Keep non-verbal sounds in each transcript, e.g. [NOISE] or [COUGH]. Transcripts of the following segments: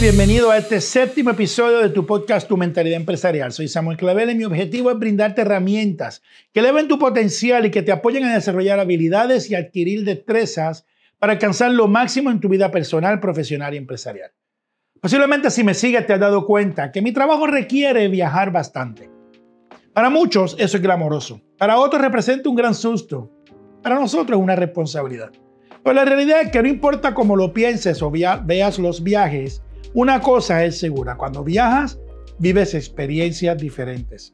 bienvenido a este séptimo episodio de tu podcast Tu Mentalidad Empresarial. Soy Samuel Clavel y mi objetivo es brindarte herramientas que eleven tu potencial y que te apoyen a desarrollar habilidades y adquirir destrezas para alcanzar lo máximo en tu vida personal, profesional y empresarial. Posiblemente si me sigues te has dado cuenta que mi trabajo requiere viajar bastante. Para muchos eso es glamoroso, para otros representa un gran susto, para nosotros es una responsabilidad. Pero la realidad es que no importa cómo lo pienses o veas los viajes, una cosa es segura, cuando viajas, vives experiencias diferentes.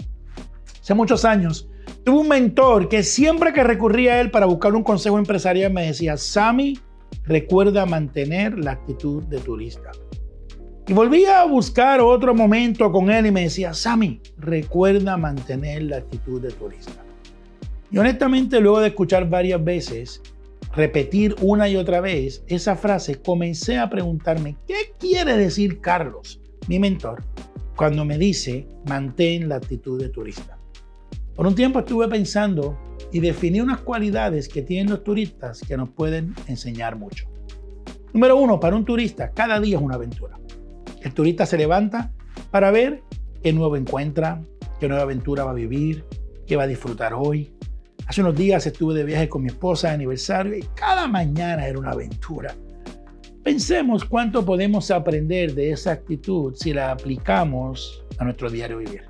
Hace muchos años, tuve un mentor que siempre que recurría a él para buscar un consejo empresarial me decía, Sammy, recuerda mantener la actitud de turista. Y volvía a buscar otro momento con él y me decía, Sammy, recuerda mantener la actitud de turista. Y honestamente, luego de escuchar varias veces, repetir una y otra vez esa frase, comencé a preguntarme, ¿qué quiere decir Carlos, mi mentor, cuando me dice, mantén la actitud de turista? Por un tiempo estuve pensando y definí unas cualidades que tienen los turistas que nos pueden enseñar mucho. Número uno, para un turista, cada día es una aventura. El turista se levanta para ver qué nuevo encuentra, qué nueva aventura va a vivir, qué va a disfrutar hoy, Hace unos días estuve de viaje con mi esposa de aniversario y cada mañana era una aventura. Pensemos cuánto podemos aprender de esa actitud si la aplicamos a nuestro diario vivir.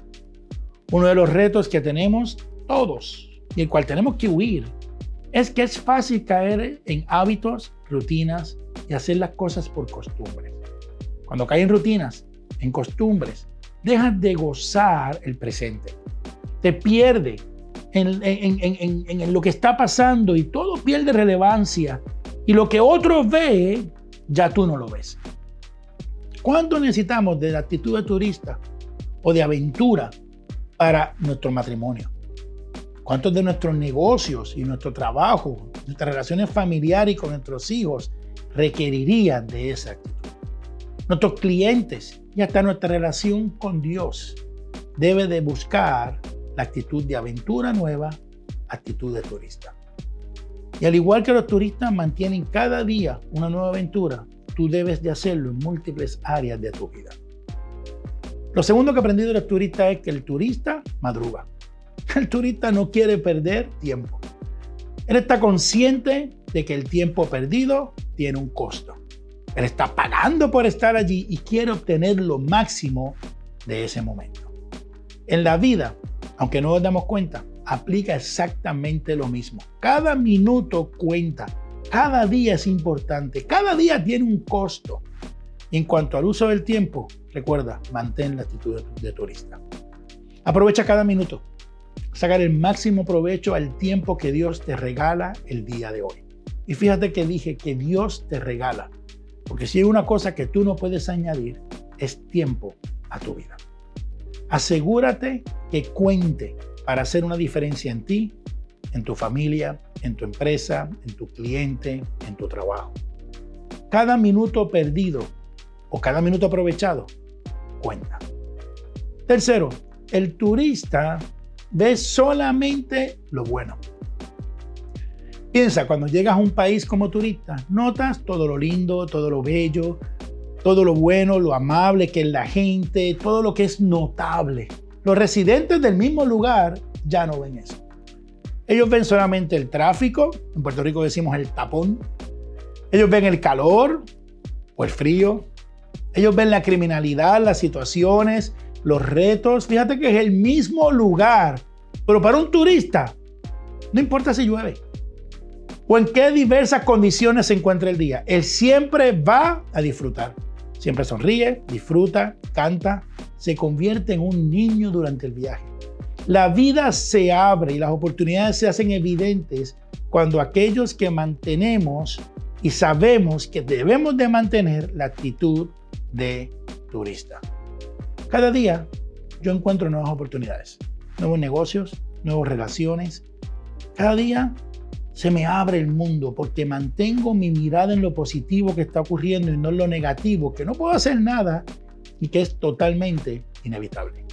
Uno de los retos que tenemos todos y el cual tenemos que huir es que es fácil caer en hábitos, rutinas y hacer las cosas por costumbre. Cuando caes en rutinas, en costumbres, dejas de gozar el presente. Te pierde en, lo que está pasando y todo pierde relevancia. Y lo que otro ve, ya tú no lo ves. ¿Cuánto necesitamos de la actitud de turista o de aventura para nuestro matrimonio? ¿Cuántos de nuestros negocios y nuestro trabajo, nuestras relaciones familiares y con nuestros hijos requerirían de esa actitud? Nuestros clientes y hasta nuestra relación con Dios debe de buscar la actitud de aventura nueva, actitud de turista. Y al igual que los turistas mantienen cada día una nueva aventura, tú debes de hacerlo en múltiples áreas de tu vida. Lo segundo que aprendí de los turistas es que el turista madruga. [LAUGHS] El turista no quiere perder tiempo. Él está consciente de que el tiempo perdido tiene un costo. Él está pagando por estar allí y quiere obtener lo máximo de ese momento. En la vida aunque no nos damos cuenta, aplica exactamente lo mismo. Cada minuto cuenta, cada día es importante, cada día tiene un costo. en cuanto al uso del tiempo, recuerda, mantén la actitud de turista. Aprovecha cada minuto. Sacar el máximo provecho al tiempo que Dios te regala el día de hoy. Y fíjate que dije que Dios te regala. Porque si hay una cosa que tú no puedes añadir, es tiempo a tu vida. Asegúrate que cuente para hacer una diferencia en ti, en tu familia, en tu empresa, en tu cliente, en tu trabajo. Cada minuto perdido o cada minuto aprovechado cuenta. Tercero, el turista ve solamente lo bueno. Piensa, cuando llegas a un país como turista, notas todo lo lindo, todo lo bello, todo lo bueno, lo amable que es la gente, todo lo que es notable. Los residentes del mismo lugar ya no ven eso. Ellos ven solamente el tráfico, en Puerto Rico decimos el tapón. Ellos ven el calor o el frío. Ellos ven la criminalidad, las situaciones, los retos. Fíjate que es el mismo lugar, pero para un turista, no importa si llueve o en qué diversas condiciones se encuentra el día, él siempre va a disfrutar. Siempre sonríe, disfruta, canta, se convierte en un niño durante el viaje. La vida se abre y las oportunidades se hacen evidentes cuando aquellos que mantenemos y sabemos que debemos de mantener la actitud de turista. Cada día yo encuentro nuevas oportunidades, nuevos negocios, nuevas relaciones. Cada día se me abre el mundo porque mantengo mi mirada en lo positivo que está ocurriendo y no en lo negativo, que no puedo hacer nada y que es totalmente inevitable.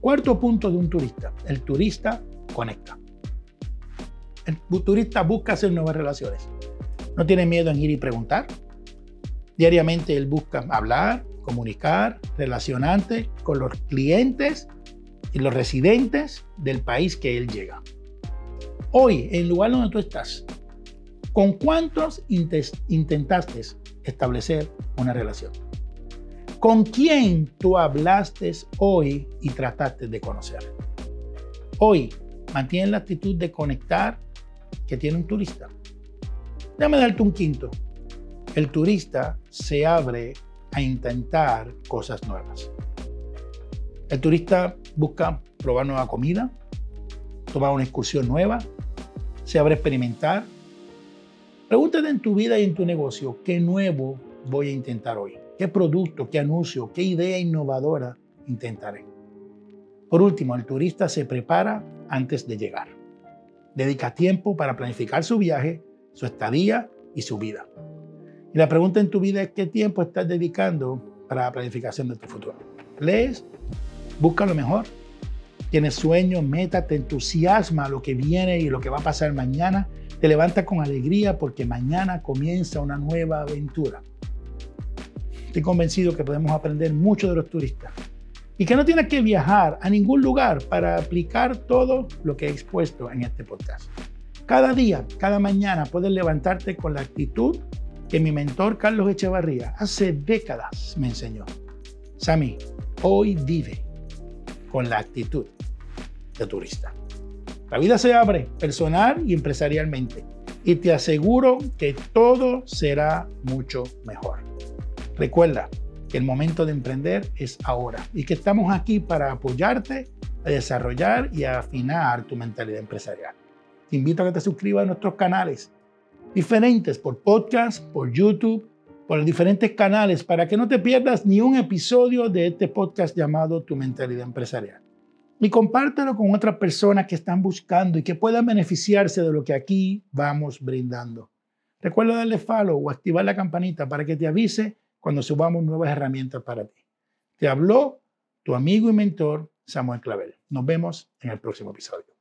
Cuarto punto de un turista. El turista conecta. El turista busca hacer nuevas relaciones. No tiene miedo en ir y preguntar. Diariamente él busca hablar, comunicar, relacionarte con los clientes y los residentes del país que él llega. Hoy, en el lugar donde tú estás, ¿con cuántos intentaste establecer una relación? ¿Con quién tú hablaste hoy y trataste de conocer? Hoy, mantienes la actitud de conectar que tiene un turista. Déjame darte un quinto. El turista se abre a intentar cosas nuevas. El turista busca probar nueva comida, tomar una excursión nueva, a experimentar. Pregúntate en tu vida y en tu negocio, ¿qué nuevo voy a intentar hoy? ¿Qué producto, qué anuncio, qué idea innovadora intentaré? Por último, el turista se prepara antes de llegar. Dedica tiempo para planificar su viaje, su estadía y su vida. Y la pregunta en tu vida es qué tiempo estás dedicando para la planificación de tu futuro. ¿Lees? ¿Busca lo mejor? ¿Tienes sueños, metas, te entusiasma lo que viene y lo que va a pasar mañana? Te levanta con alegría porque mañana comienza una nueva aventura. Estoy convencido que podemos aprender mucho de los turistas y que no tienes que viajar a ningún lugar para aplicar todo lo que he expuesto en este podcast. Cada día, cada mañana puedes levantarte con la actitud que mi mentor Carlos Echevarría hace décadas me enseñó. Sami, hoy vive con la actitud de turista. La vida se abre personal y empresarialmente y te aseguro que todo será mucho mejor. Recuerda, que el momento de emprender es ahora y que estamos aquí para apoyarte a desarrollar y a afinar tu mentalidad empresarial. Te invito a que te suscribas a nuestros canales diferentes por podcast, por YouTube, por los diferentes canales para que no te pierdas ni un episodio de este podcast llamado Tu mentalidad empresarial. Y compártelo con otras personas que están buscando y que puedan beneficiarse de lo que aquí vamos brindando. Recuerda darle follow o activar la campanita para que te avise cuando subamos nuevas herramientas para ti. Te habló tu amigo y mentor Samuel Clavel. Nos vemos en el próximo episodio.